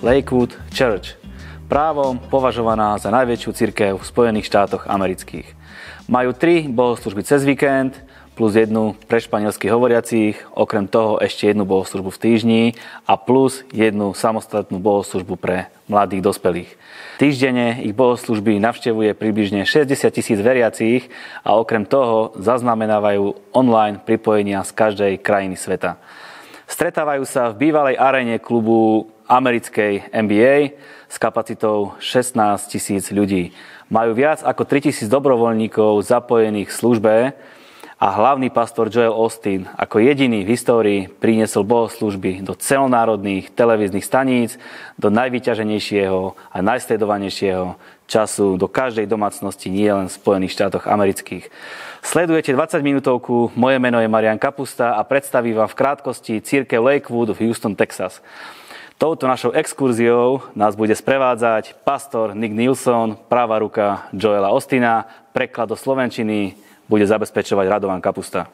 Lakewood Church, právom považovaná za najväčšiu cirkev v Spojených štátoch amerických. Majú tri bohoslužby cez víkend, plus jednu pre španielských hovoriacich, okrem toho ešte jednu bohoslužbu v týždni a plus jednu samostatnú bohoslužbu pre mladých dospelých. Týždenne ich bohoslužby navštevuje približne 60 tisíc veriacich a okrem toho zaznamenávajú online pripojenia z každej krajiny sveta. Stretávajú sa v bývalej arene klubu americkej NBA s kapacitou 16 tisíc ľudí. Majú viac ako 3000 dobrovoľníkov zapojených v službe, a hlavný pastor Joel Austin ako jediný v histórii priniesol bohoslužby do celonárodných televíznych staníc, do najvyťaženejšieho a najsledovanejšieho času do každej domácnosti, nie len v Spojených štátoch amerických. Sledujete 20 minútovku, moje meno je Marian Kapusta a predstavím vám v krátkosti církev Lakewood v Houston, Texas. Touto našou exkurziou nás bude sprevádzať pastor Nick Nilsson, práva ruka Joela Ostina, preklad do Slovenčiny, bude zabezpečovať Radovan Kapusta.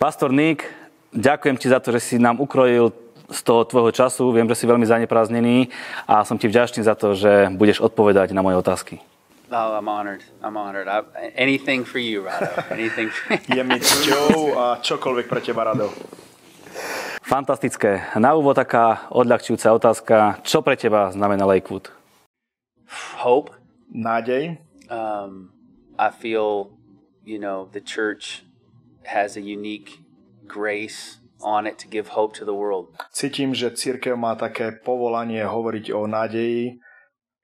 Pastor Nick, ďakujem ti za to, že si nám ukrojil z toho tvojho času. Viem, že si veľmi zaneprázdnený a som ti vďačný za to, že budeš odpovedať na moje otázky. Oh, I'm honored. I'm honored. I, anything for you, Rado. Anything for Je mi cťou a čokoľvek pre teba, Rado. Fantastické. Na úvod taká odľahčujúca otázka. Čo pre teba znamená Lakewood? Hope. Nádej. Um, I feel you know, the church has a unique grace on it to give hope to the world. Cítim, že církev má také povolanie hovoriť o nádeji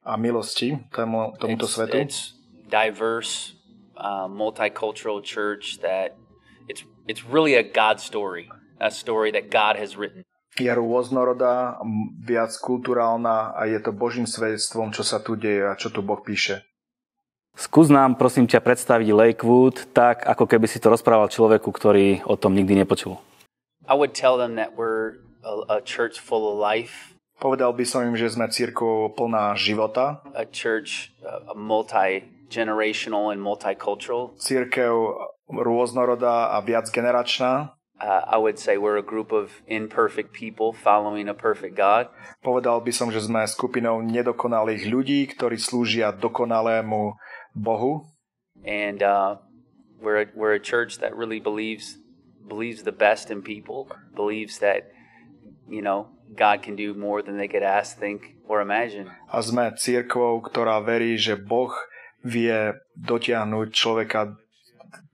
a milosti tomu, tomuto it's, svetu. It's diverse, uh, multicultural church that it's it's really a God story, a story that God has written. Je rôznorodá, viac kulturálna a je to Božím svedectvom, čo sa tu deje a čo tu Boh píše. Skús nám, prosím ťa, predstaviť Lakewood tak, ako keby si to rozprával človeku, ktorý o tom nikdy nepočul. I would tell them that we're a, a church full of life. Povedal by som im, že sme církou plná života. A church a multi-generational and multicultural. Církev rôznorodá a viac generačná. Uh, I would say we're a group of imperfect people following a perfect God. Povedal by som, že sme skupinou nedokonalých ľudí, ktorí slúžia dokonalému Bohu. And uh, we're a, we're a church that really believes believes the best in people, believes that you know God can do more than they could ask, think, or imagine. A sme církvou, ktorá verí, že Boh vie dotiahnuť človeka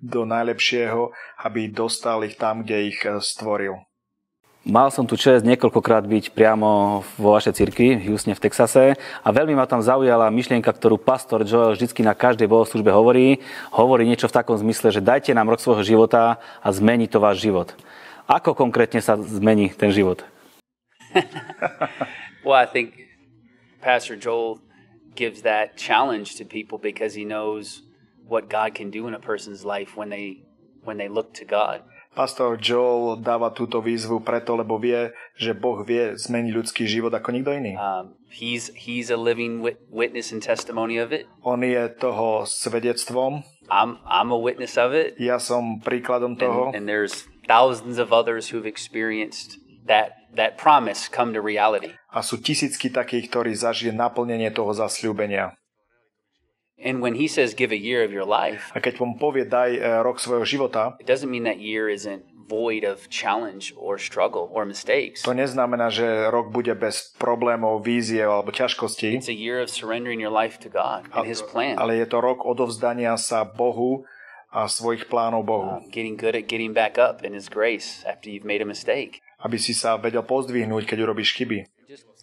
do najlepšieho, aby dostal ich tam, kde ich eh, stvoril. Mal som tu čest niekoľkokrát byť priamo vo vašej cirkvi v Houstone v Texase a veľmi ma tam zaujala myšlienka, ktorú pastor Joel vždy na každej bohoslužbe hovorí. Hovorí niečo v takom zmysle, že dajte nám rok svojho života a zmení to váš život. Ako konkrétne sa zmení ten život? well, I think Pastor Joel gives that challenge to people because he knows what God can do in a person's life when they when they look to God. Pastor Joel dáva túto výzvu preto, lebo vie, že Boh vie zmeniť ľudský život ako nikto iný. Um, he's, he's a living witness and testimony of it. On je toho svedectvom. I'm, I'm a witness of it. Ja som príkladom toho. And, and there's thousands of others who've experienced that, that promise come to reality. A sú tisícky takých, ktorí zažije naplnenie toho zasľúbenia. And when he says give a year of your life, a keď vám povie daj uh, rok svojho života, it doesn't mean that year isn't void of challenge or struggle or mistakes. To neznamená, že rok bude bez problémov, víziev alebo ťažkostí. It's a year of surrendering your life to God and his plan. Ale je to rok odovzdania sa Bohu a svojich plánov Bohu. Uh, getting good at getting back up in his grace after you've made a mistake. Aby si sa vedel pozdvihnúť, keď urobíš chyby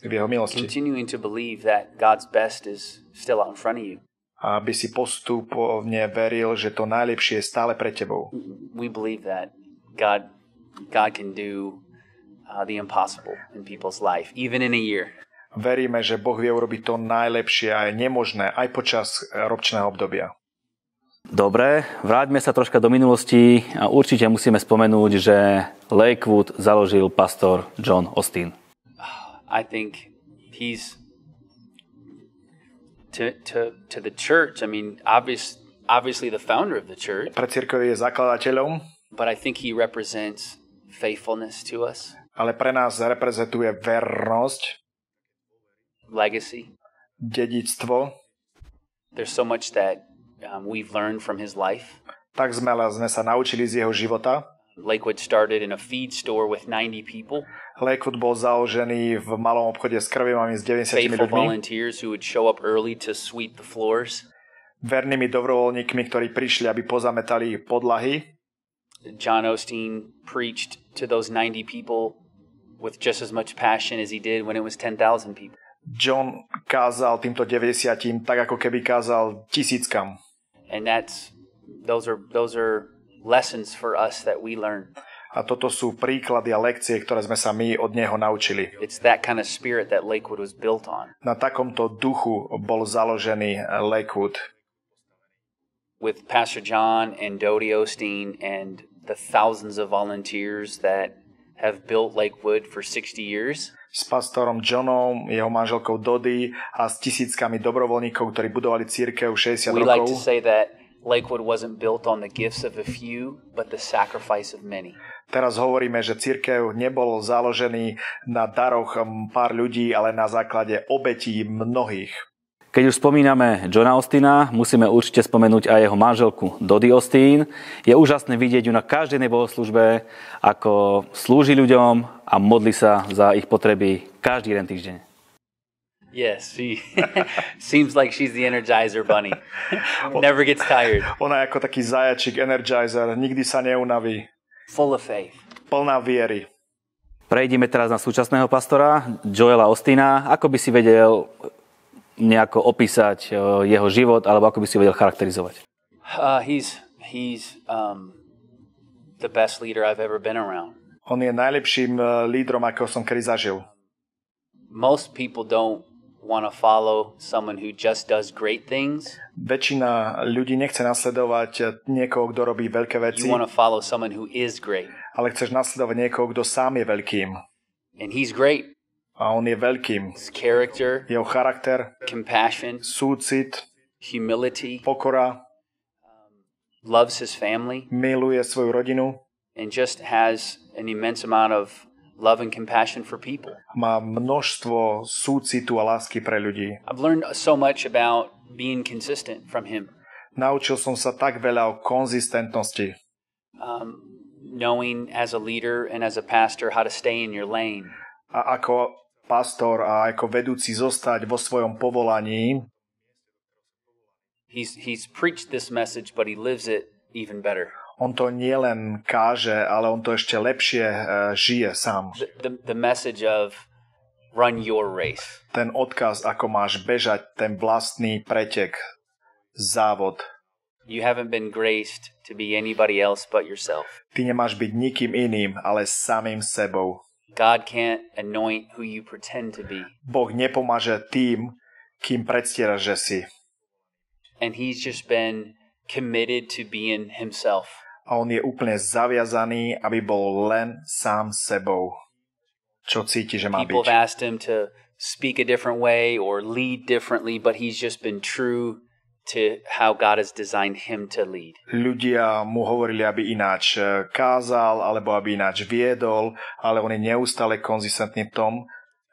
v jeho milosti. Continuing to believe that God's best is still out in front of you aby si postupne veril, že to najlepšie je stále pre tebou. We believe that God, God can do uh, the impossible in people's life, even in a year. Veríme, že Boh vie urobiť to najlepšie a je nemožné aj počas ročného obdobia. Dobre, vráťme sa troška do minulosti a určite musíme spomenúť, že Lakewood založil pastor John Austin. I think he's to, to, to the church. I mean, obvious, obviously the founder of the church. Pre církev je zakladateľom. But I think he represents faithfulness to us. Ale pre nás reprezentuje vernosť. legacy. dedictvo, There's so much that um, we've learned from his life. tak sme, sme sa naučili z jeho života. Lakewood started in a feed store with 90 people, Lakewood bol založený v malom obchode s krvivami s 90 faithful ľuďmi, volunteers who would show up early to sweep the floors. vernými dobrovoľníkmi, ktorí prišli, aby pozametali podlahy. John Osteen preached to those 90 people with just as much passion as he did when it was 10,000 people. John kázal týmto 90 tak, ako keby kázal tisíckam. And that's those are those are lessons for us that we learn. A toto sú príklady a lekcie, ktoré sme sa my od neho naučili. It's that kind of spirit that Lakewood was built on. Na takomto duchu bol založený Lakewood. With Pastor John and Dodie Osteen and the thousands of volunteers that have built Lakewood for 60 years. S pastorom Johnom, jeho manželkou Dody a s tisíckami dobrovoľníkov, ktorí budovali církev 60 We like to rokov. say that Lakewood wasn't built on the gifts of a few, but the sacrifice of many. Teraz hovoríme, že církev nebol založený na daroch pár ľudí, ale na základe obetí mnohých. Keď už spomíname Johna Austina, musíme určite spomenúť aj jeho manželku Dody Austin. Je úžasné vidieť ju na každej bohoslužbe, ako slúži ľuďom a modli sa za ich potreby každý jeden týždeň. Yes, she seems like she's the Energizer Bunny. Never gets tired. Ona je ako taký zajačik, energizer, nikdy sa neunaví. Full of faith. Plná viery. Prejdeme teraz na súčasného pastora, Joela Ostina. Ako by si vedel nejako opísať eh, jeho život, alebo ako by si vedel charakterizovať? Uh, he's he's um, the best leader I've ever been around. On je najlepším eh, lídrom, akého som kedy zažil. Most people don't want to follow someone who just does great things. Väčšina ľudí nechce nasledovať niekoho, kto robí veľké veci, You want to follow someone who is great, ale chceš nasledovať niekoho, kto sám je veľkým. and he's great. A on je veľkým. His character, Jeho charakter, compassion, súcit, humility, pokora, um, loves his family, miluje svoju rodinu, and just has an immense amount of love and compassion for people. má množstvo súcitu a lásky pre ľudí. I've learned so much about being consistent from him. Naučil som sa tak veľa o konzistentnosti. Um, knowing as a leader and as a pastor how to stay in your lane. A ako pastor a ako vedúci zostať vo svojom povolaní, He's he's preached this message, but he lives it even better. On to nielen káže, ale on to ešte lepšie eh, žije sám. The, the, the message of run your race. Ten odkaz, ako máš bežať ten vlastný pretek, závod. You haven't been graced to be anybody else but yourself. Ty nemáš byť nikým iným, ale samým sebou. God can't anoint who you pretend to be. Boh nepomáže tým, kým predstieraš, že si. And he's just been committed to being himself. A on je úplne zaviazaný, aby bol len sám sebou. Čo cíti, že má People byť. asked him to speak a different way or lead differently, but he's just been true to how God has designed him to lead. Ľudia mu hovorili, aby ináč eh, kázal, alebo aby ináč viedol, ale on je neustále konzistentný v tom,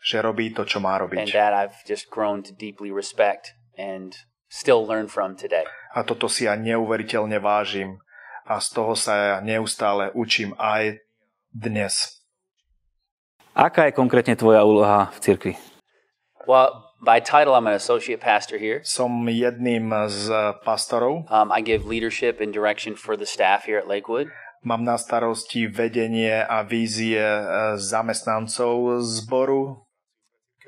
že robí to, čo má And robiť. that I've just grown to deeply respect and still learn from today. A toto si ja neuveriteľne vážim. A z toho sa ja neustále učím aj dnes. Aká je konkrétne tvoja úloha v cirkvi? Well, by title, I'm an associate pastor here. Som jedným z pastorov. Um, I give leadership and direction for the staff here at Lakewood. Mám na starosti vedenie a vízie eh, zamestnancov zboru.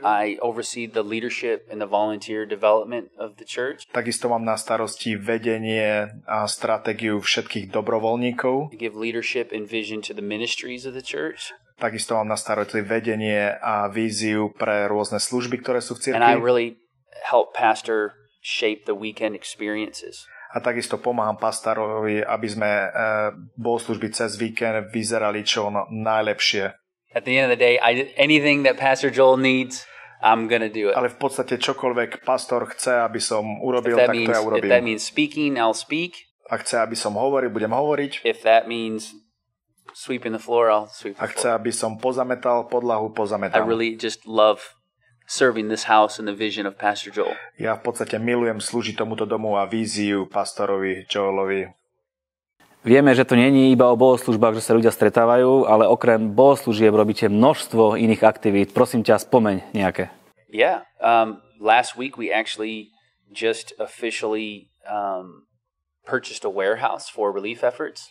I oversee the leadership and the volunteer development of the church. Takisto mám na starosti vedenie a stratégiu všetkých dobrovoľníkov. I give leadership and vision to the ministries of the church. Takisto mám na starosti vedenie a víziu pre rôzne služby, ktoré sú v And I cirkvi. really help pastor shape the weekend experiences. A takisto pomáham pastorovi, aby sme e, bohoslužby cez víkend vyzerali čo najlepšie. At the end of the day, I, anything that Pastor Joel needs, I'm to do it. Ale v podstate čokoľvek pastor chce, aby som urobil, If tak means to ja if urobím. that means speaking, I'll speak. Ak chce, aby som hovoril, budem hovoriť. If that means sweeping the floor, I'll sweep the Ak chce, aby som pozametal podlahu, I pozametal. really just love serving this house and the vision of Pastor Joel. Ja v podstate milujem slúžiť tomuto domu a víziu pastorovi Joelovi. Vieme, že to není iba o bohoslužbách, že sa ľudia stretávajú, ale okrem bohoslúžieb robíte množstvo iných aktivít. Prosím ťa, spomeň nejaké. Yeah. Um, last week we actually just officially um, purchased a warehouse for relief efforts.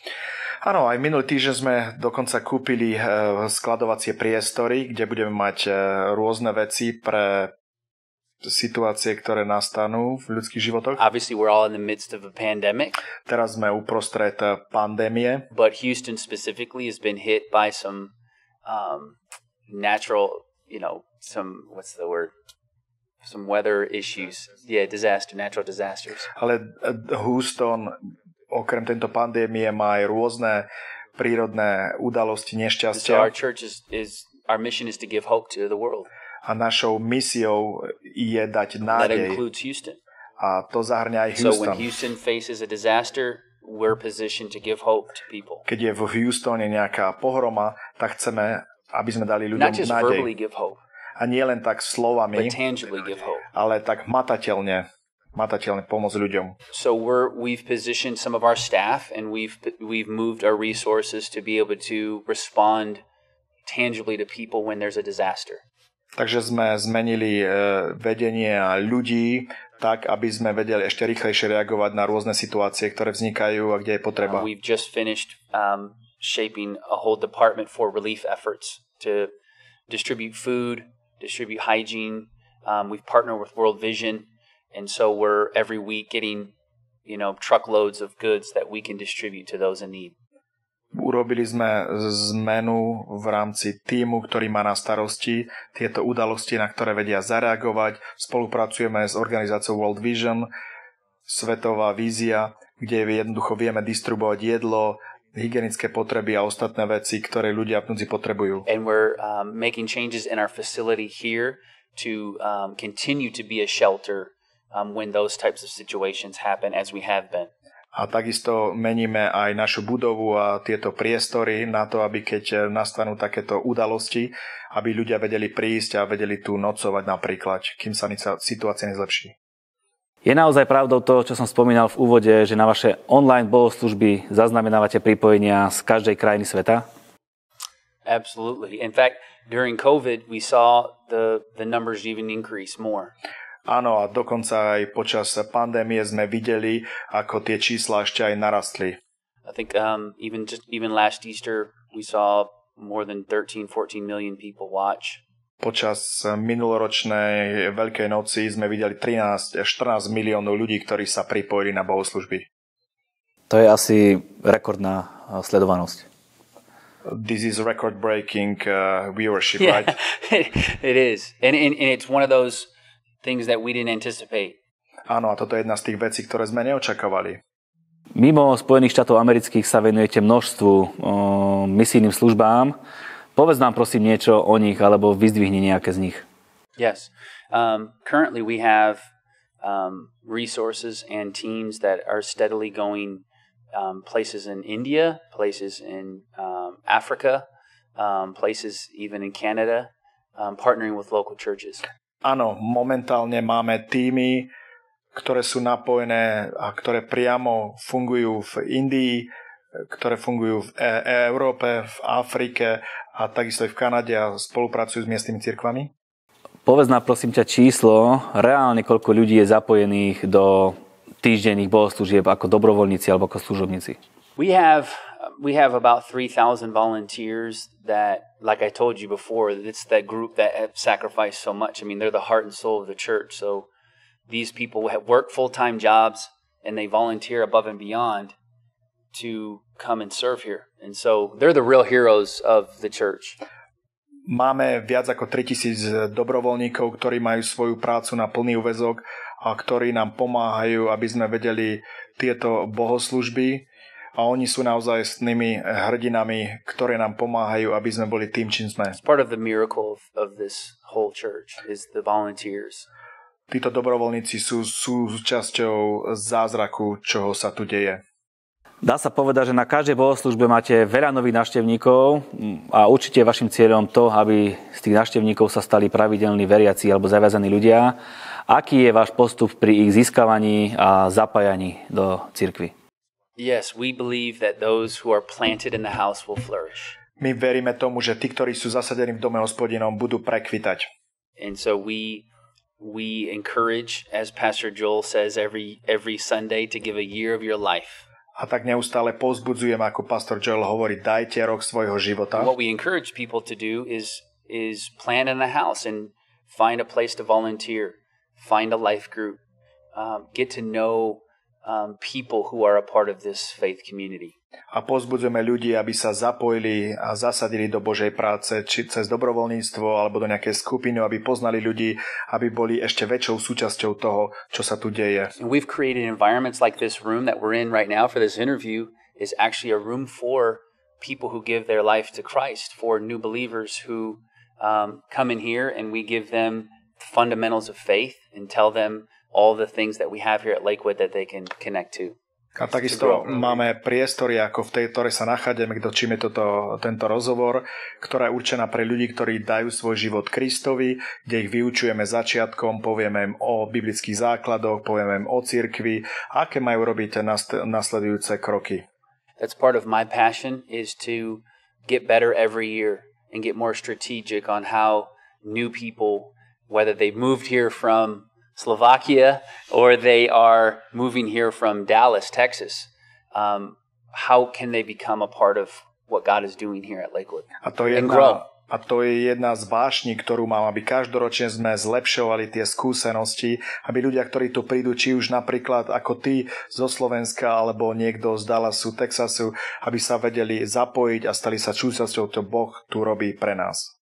Áno, aj minulý týždeň sme dokonca kúpili eh, skladovacie priestory, kde budeme mať eh, rôzne veci pre situácie, ktoré nastanú v ľudských životoch. Obviously, we're all in the midst of a pandemic, Teraz sme uprostred eh, pandémie, but Houston specifically has been hit by some um, natural, you know, some what's the word? Some weather issues. Yeah, disaster, natural disasters. ale eh, Houston okrem tento pandémie má aj rôzne prírodné udalosti, And so our nešťastia church is, is our mission is to give hope to the world. A našou misiou je dať nádej Houston. a to zahrňa aj So when Houston. Houston faces a disaster, we're positioned to give hope to people. Keď je v Houstone nejaká pohroma, tak chceme, aby sme dali Not ľuďom verbally nádej. give hope, A nie len tak but slovami, tangibly give hope. ale tak matateľne, matateľne pomôcť ľuďom. So we're we've positioned some of our staff and we've we've moved our resources to be able to respond tangibly to people when there's a disaster. Takže sme zmenili vedenie ľudí tak, aby sme vedeli ešte rýchlejšie reagovať na rôzne situácie, ktoré vznikajú a kde je potreba. Uh, we've just finished um, shaping a whole department for relief efforts to distribute food, distribute hygiene. Um, we've partnered with World Vision, and so we're every week getting, you know, truckloads of goods that we can distribute to those in need. Urobili sme zmenu v rámci týmu, ktorý má na starosti tieto udalosti, na ktoré vedia zareagovať. Spolupracujeme s organizáciou World Vision, Svetová vízia, kde jednoducho vieme distribuovať jedlo, hygienické potreby a ostatné veci, ktoré ľudia v núdzi potrebujú. And we're um, making changes in our facility here to um, continue to be a shelter um, when those types of situations happen, as we have been. A takisto meníme aj našu budovu a tieto priestory na to, aby keď nastanú takéto udalosti, aby ľudia vedeli prísť a vedeli tu nocovať napríklad, kým sa situácia nezlepší. Je naozaj pravdou to, čo som spomínal v úvode, že na vaše online bohoslužby zaznamenávate pripojenia z každej krajiny sveta? Absolutely. In fact, during COVID, we saw the the numbers even increase more. Áno, a dokonca aj počas pandémie sme videli, ako tie čísla ešte aj narastli. I think um, even just even last Easter, we saw more than 13, 14 million people watch. Počas minuloročnej Veľkej noci sme videli 13 až 14 miliónov ľudí, ktorí sa pripojili na bohoslužby. To je asi rekordná eh, sledovanosť. This is record-breaking uh, viewership, Yeah, right? it is, and, and and it's one of those things that we didn't anticipate. Áno, a toto je jedna z tých vecí, ktoré sme neočakávali. Mimo Spojených štátov amerických sa venujete množstvu o, misijným službám. Povedz nám prosím niečo o nich, alebo vyzdvihni nejaké z nich. Yes. Um, currently, we have um, resources and teams that are steadily going um, places in India, places in um, Africa, um, places even in Canada, um, partnering with local churches. Áno, momentálne máme týmy, ktoré sú napojené a ktoré priamo fungujú v Indii, ktoré fungujú v e- Európe, v Afrike a takisto aj v Kanade a spolupracujú s miestnymi cirkvami. Povedz nám prosím ťa číslo, reálne koľko ľudí je zapojených do týždenných bohoslúžieb ako dobrovoľníci alebo ako služobníci. We have we have about three thousand volunteers that, like I told you before, it's that group that have sacrificed so much. I mean, they're the heart and soul of the church. So these people have work full time jobs and they volunteer above and beyond to come and serve here. And so they're the real heroes of the church. Máme viac ako 3000 eh, dobrovoľníkov, ktorí majú svoju prácu na plný úvezok a ktorí nám pomáhajú, aby sme vedeli tieto bohoslužby a oni sú naozaj s tými hrdinami, ktoré nám pomáhajú, aby sme boli tým, čím sme. Part of the miracle of, of this whole church is the volunteers. Títo dobrovoľníci sú súčasťou zázraku, čoho sa tu deje. Dá sa povedať, že na každej bohoslužbe máte veľa nových návštevníkov a určite je vašim cieľom to, aby z tých návštevníkov sa stali pravidelní veriaci alebo zaviazaní ľudia. Aký je váš postup pri ich získavaní a zapájaní do cirkvy? Yes, we believe that those who are planted in the house will flourish. My veríme tomu, že tí, ktorí sú zasadení v dome hospodinom, budú prekvitať. And so we we encourage, as Pastor Joel says every every Sunday, to give a year of your life. A tak neustále povzbudzujem, ako pastor Joel hovorí, dajte rok svojho života. What we encourage people to do is is plan in the house and find a place to volunteer, find a life group, um, get to know um, people who are a part of this faith community. A pozbudzujeme ľudí, aby sa zapojili a zasadili do Božej práce, či cez dobrovoľníctvo, alebo do nejakej skupiny, aby poznali ľudí, aby boli ešte väčšou súčasťou toho, čo sa tu deje. And we've created environments like this room that we're in right now for this interview is actually a room for people who give their life to Christ, for new believers who um, come in here and we give them the fundamentals of faith and tell them all the things that we have here at Lakewood that they can connect to. A takisto máme priestory, ako v tej, ktoré sa nachádzame, kto čím je toto, tento rozhovor, ktorá je určená pre ľudí, ktorí dajú svoj život Kristovi, kde ich vyučujeme začiatkom, povieme im o biblických základoch, povieme im o cirkvi, aké majú robiť nasledujúce kroky. That's part of my passion is to get better every year and get more strategic on how new people, whether they've moved here from Slovakia or they are moving here from Dallas, Texas, um, how can they become a part of what God is doing here at Lakewood a to je and grow? A to je jedna z vášní, ktorú mám, aby každoročne sme zlepšovali tie skúsenosti, aby ľudia, ktorí tu prídu, či už napríklad ako ty zo Slovenska, alebo niekto z Dallasu, Texasu, aby sa vedeli zapojiť a stali sa súčasťou, čo Boh tu robí pre nás.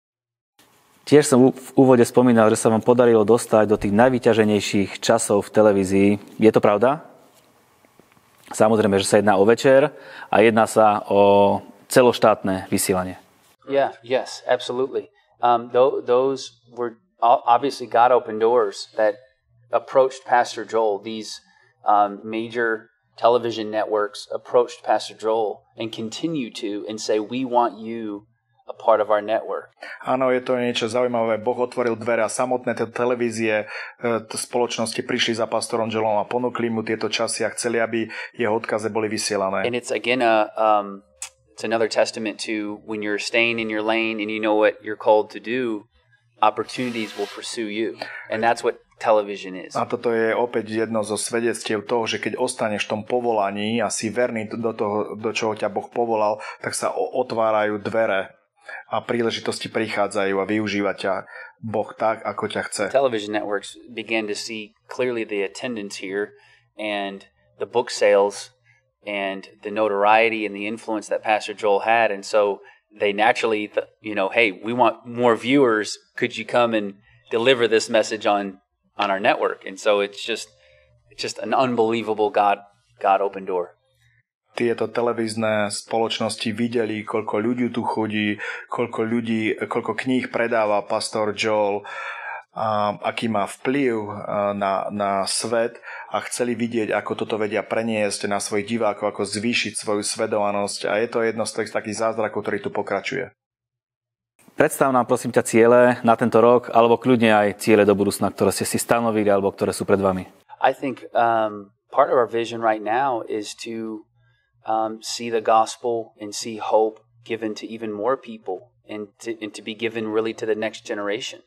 Tiež som v úvode spomínal, že sa vám podarilo dostať do tých najvyťaženejších časov v televízii. Je to pravda? Samozrejme, že sa jedná o večer a jedná sa o celoštátne vysielanie. Yeah, yes, absolutely. Um, th- those were obviously God opened doors that approached Pastor Joel. These um, major television networks approached Pastor Joel and continue to and say, We want you a part of our network. Áno, je to niečo zaujímavé. Boh otvoril dvere a samotné tie televízie, e, spoločnosti prišli za pastorom Joelom a ponúkli mu tieto časy a chceli, aby jeho odkaze boli vysielané. And it's again a um, it's another testament to when you're staying in your lane and you know what you're called to do, opportunities will pursue you. And that's what television is. A toto je opäť jedno zo svedectiev toho, že keď ostaneš v tom povolaní a si verný do toho, do čoho ťa Boh povolal, tak sa otvárajú dvere a príležitosti prichádzajú a využíva ťa Boh tak, ako ťa chce. Television networks began to see clearly the attendance here and the book sales and the notoriety and the influence that Pastor Joel had. And so they naturally, th- you know, hey, we want more viewers. Could you come and deliver this message on on our network? And so it's just it's just an unbelievable God God open door tieto televízne spoločnosti videli, koľko ľudí tu chodí, koľko ľudí, koľko kníh predáva pastor Joel, a aký má vplyv na, na svet a chceli vidieť, ako toto vedia preniesť na svojich divákov, ako zvýšiť svoju svedovanosť a je to jedno z takých zázrakov, ktorý tu pokračuje. Predstav nám prosím ťa ciele na tento rok, alebo kľudne aj ciele do budúcna, ktoré ste si stanovili alebo ktoré sú pred vami. I think um, part of our vision right now is to um, see the gospel and see hope given to even more people and to, and to be given really to the next generation.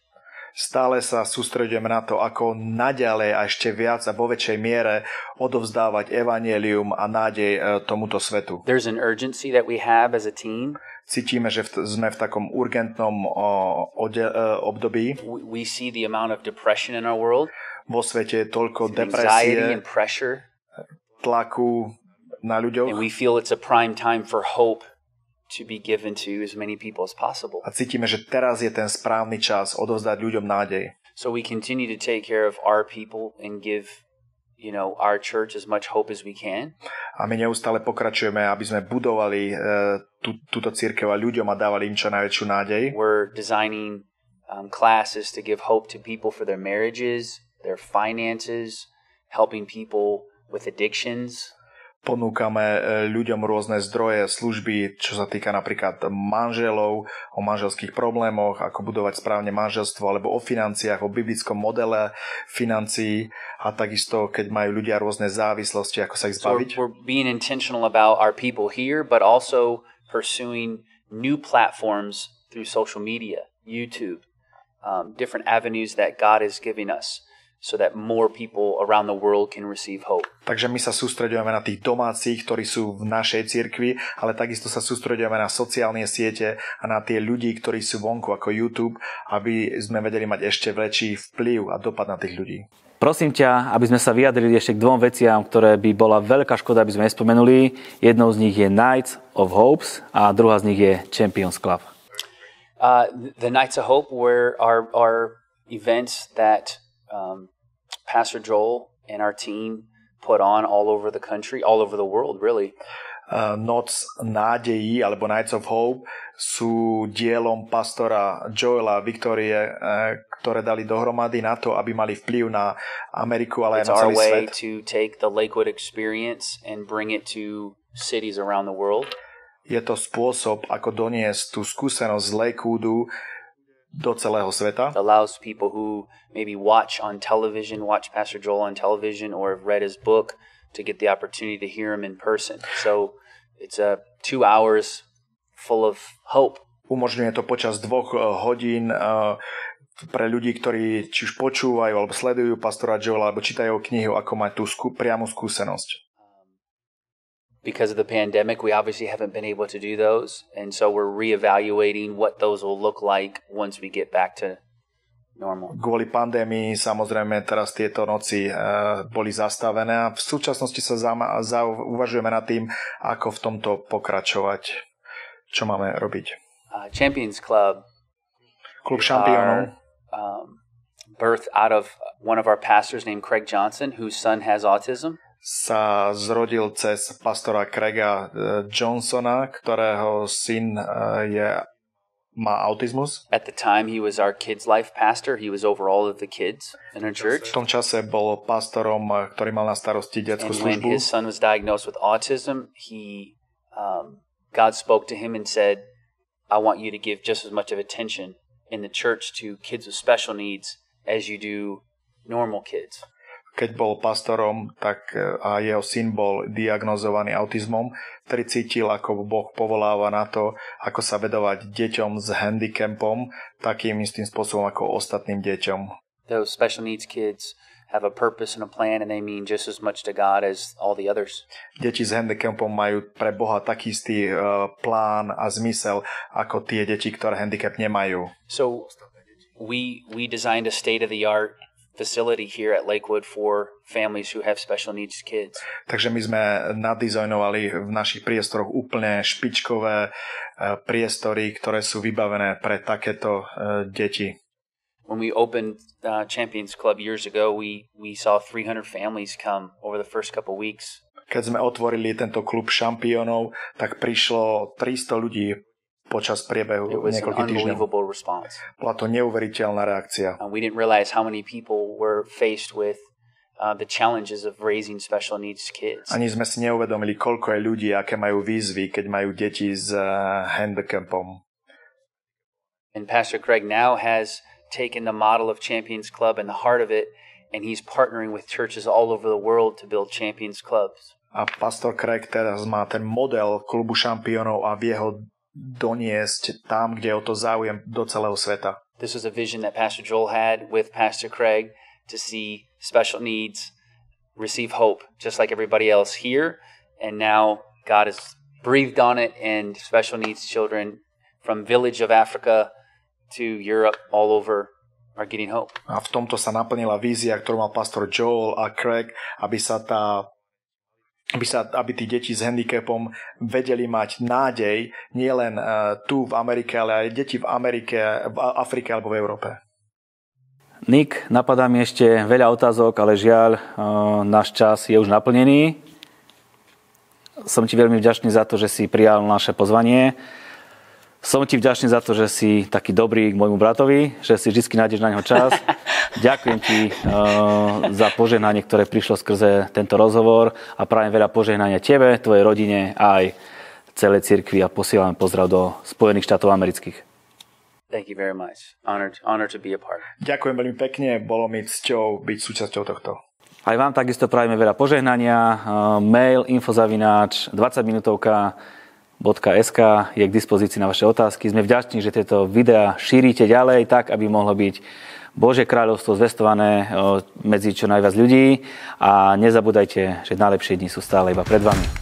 Stále sa sústredujeme na to, ako naďalej a ešte viac a vo väčšej miere odovzdávať evanielium a nádej e, tomuto svetu. There's an urgency that we have as a team. Cítime, že v, sme v takom urgentnom o, ode, e, období. We see the amount of depression in our world. Vo svete je toľko depresie, tlaku, na ľuďoch. And we feel it's a prime time for hope to be given to as many people as possible. A cítime, že teraz je ten správny čas odovzdať ľuďom nádej. So we continue to take care of our people and give you know our church as much hope as we can. A my neustále pokračujeme, aby sme budovali uh, tú, túto církev a ľuďom a dávali im čo najväčšiu nádej. We're designing um, classes to give hope to people for their marriages, their finances, helping people with addictions ponúkame e, ľuďom rôzne zdroje, služby, čo sa týka napríklad manželov, o manželských problémoch, ako budovať správne manželstvo, alebo o financiách, o biblickom modele financií a takisto, keď majú ľudia rôzne závislosti, ako sa ich zbaviť. So we're, we're being intentional about our people here, but also pursuing new platforms through social media, YouTube, um, different avenues that God is giving us so that more people around the world can receive hope. Takže my sa sústredujeme na tých domácich, ktorí sú v našej cirkvi, ale takisto sa sústredujeme na sociálne siete a na tie ľudí, ktorí sú vonku ako YouTube, aby sme vedeli mať ešte väčší vplyv a dopad na tých ľudí. Prosím ťa, aby sme sa vyjadrili ešte k dvom veciam, ktoré by bola veľká škoda, aby sme nespomenuli. Jednou z nich je Knights of Hopes a druhá z nich je Champions Club. Uh, the Nights of Hope were are, are events that um, Pastor Joel and our team put on all over the country, all over the world, really. Uh, Noc nádejí alebo Nights of Hope sú dielom pastora Joela Viktorie, uh, ktoré dali dohromady na to, aby mali vplyv na Ameriku, ale It's aj na our celý way svet. to take the Lakewood experience and bring it to cities around the world. Je to spôsob, ako doniesť tú skúsenosť z Lakewoodu do celého sveta. allows people who maybe watch on television, watch Pastor Joel on television, or have read his book to get the opportunity to hear him in person. So it's a two hours full of hope. Umožňuje to počas dvoch uh, hodín uh, pre ľudí, ktorí či už počúvajú alebo sledujú pastora Joela alebo čítajú knihu, ako mať tú skú, priamu skúsenosť. Because of the pandemic, we obviously haven't been able to do those, and so we're reevaluating what those will look like once we get back to normal. Kvôli pandémii samozrejme teraz tieto noci uh, boli zastavené a v súčasnosti sa zama, za, uvažujeme nad tým, ako v tomto pokračovať. Čo máme robiť? Uh, Champions Club Klub šampiónov um, birthed out of one of our pastors named Craig Johnson, whose son has autism. Sa zrodil cez pastora Craiga eh, Johnsona, ktorého syn eh, je, má autizmus. At the time, he was our kids' life pastor. He was over all of the kids in our church. V tom čase bol pastorom, eh, ktorý mal na starosti detskú And when službu. his son was diagnosed with autism, he um, God spoke to him and said, "I want you to give just as much of attention in the church to kids with special needs as you do normal kids." Keď bol pastorom, tak eh, a jeho syn bol diagnozovaný autizmom, ktorý cítil, ako Boh povoláva na to, ako sa vedovať deťom s handicapom, takým istým spôsobom ako ostatným deťom. Those special needs kids have a purpose and a plan, and they mean just as much to God as all the others. Deti s handicapom majú pre Boha taký istý uh, plán a zmysel ako tie deti, ktoré handicap nemajú. So we we designed a state of the art facility here at Lakewood for families who have special needs kids. Takže my sme nadizajnovali v našich priestoroch úplne špičkové uh, priestory, ktoré sú vybavené pre takéto uh, deti. When we opened uh, Champions Club years ago, we we saw 300 families come over the first couple weeks. Keď sme otvorili tento klub šampiónov, tak prišlo 300 ľudí počas priebehu niekoľkých týždňov. Bola to neuveriteľná reakcia. Uh, we didn't realize how many people were faced with uh, the challenges of raising special needs kids. Ani sme si neuvedomili, koľko je ľudí, aké majú výzvy, keď majú deti s uh, handicapom. And Pastor Craig now has taken the model of Champions Club and the heart of it, and he's partnering with churches all over the world to build Champions Clubs. A pastor Craig teraz má ten model klubu šampiónov a vie ho doniesť tam, kde je o to záujem do celého sveta. This was a vision that Pastor Joel had with Pastor Craig to see special needs receive hope, just like everybody else here. And now God has breathed on it, and special needs children from village of Africa to Europe, all over, are getting hope. A v tomto sa naplnila vízia, ktorú mal pastor Joel a Craig, aby sa tá aby, sa, aby tí deti s handicapom vedeli mať nádej nielen uh, tu v Amerike, ale aj deti v Amerike, v Afrike alebo v Európe. Nik, napadá mi ešte veľa otázok, ale žiaľ, eh, náš čas je už naplnený. Som ti veľmi vďačný za to, že si prijal naše pozvanie. Som ti vďačný za to, že si taký dobrý k môjmu bratovi, že si vždy nájdeš na neho čas. Ďakujem ti uh, za požehnanie, ktoré prišlo skrze tento rozhovor a prajem veľa požehnania tebe, tvojej rodine a aj celej cirkvi a posielam pozdrav do Spojených štátov amerických. Thank you very much. Honored, honored to be a part. Ďakujem veľmi pekne, bolo mi cťou byť súčasťou tohto. Aj vám takisto prajeme veľa požehnania. Uh, mail infozavináč 20 minútovka .sk je k dispozícii na vaše otázky. Sme vďační, že tieto videá šírite ďalej tak, aby mohlo byť Bože kráľovstvo zvestované uh, medzi čo najviac ľudí a nezabúdajte, že najlepšie dni sú stále iba pred vami.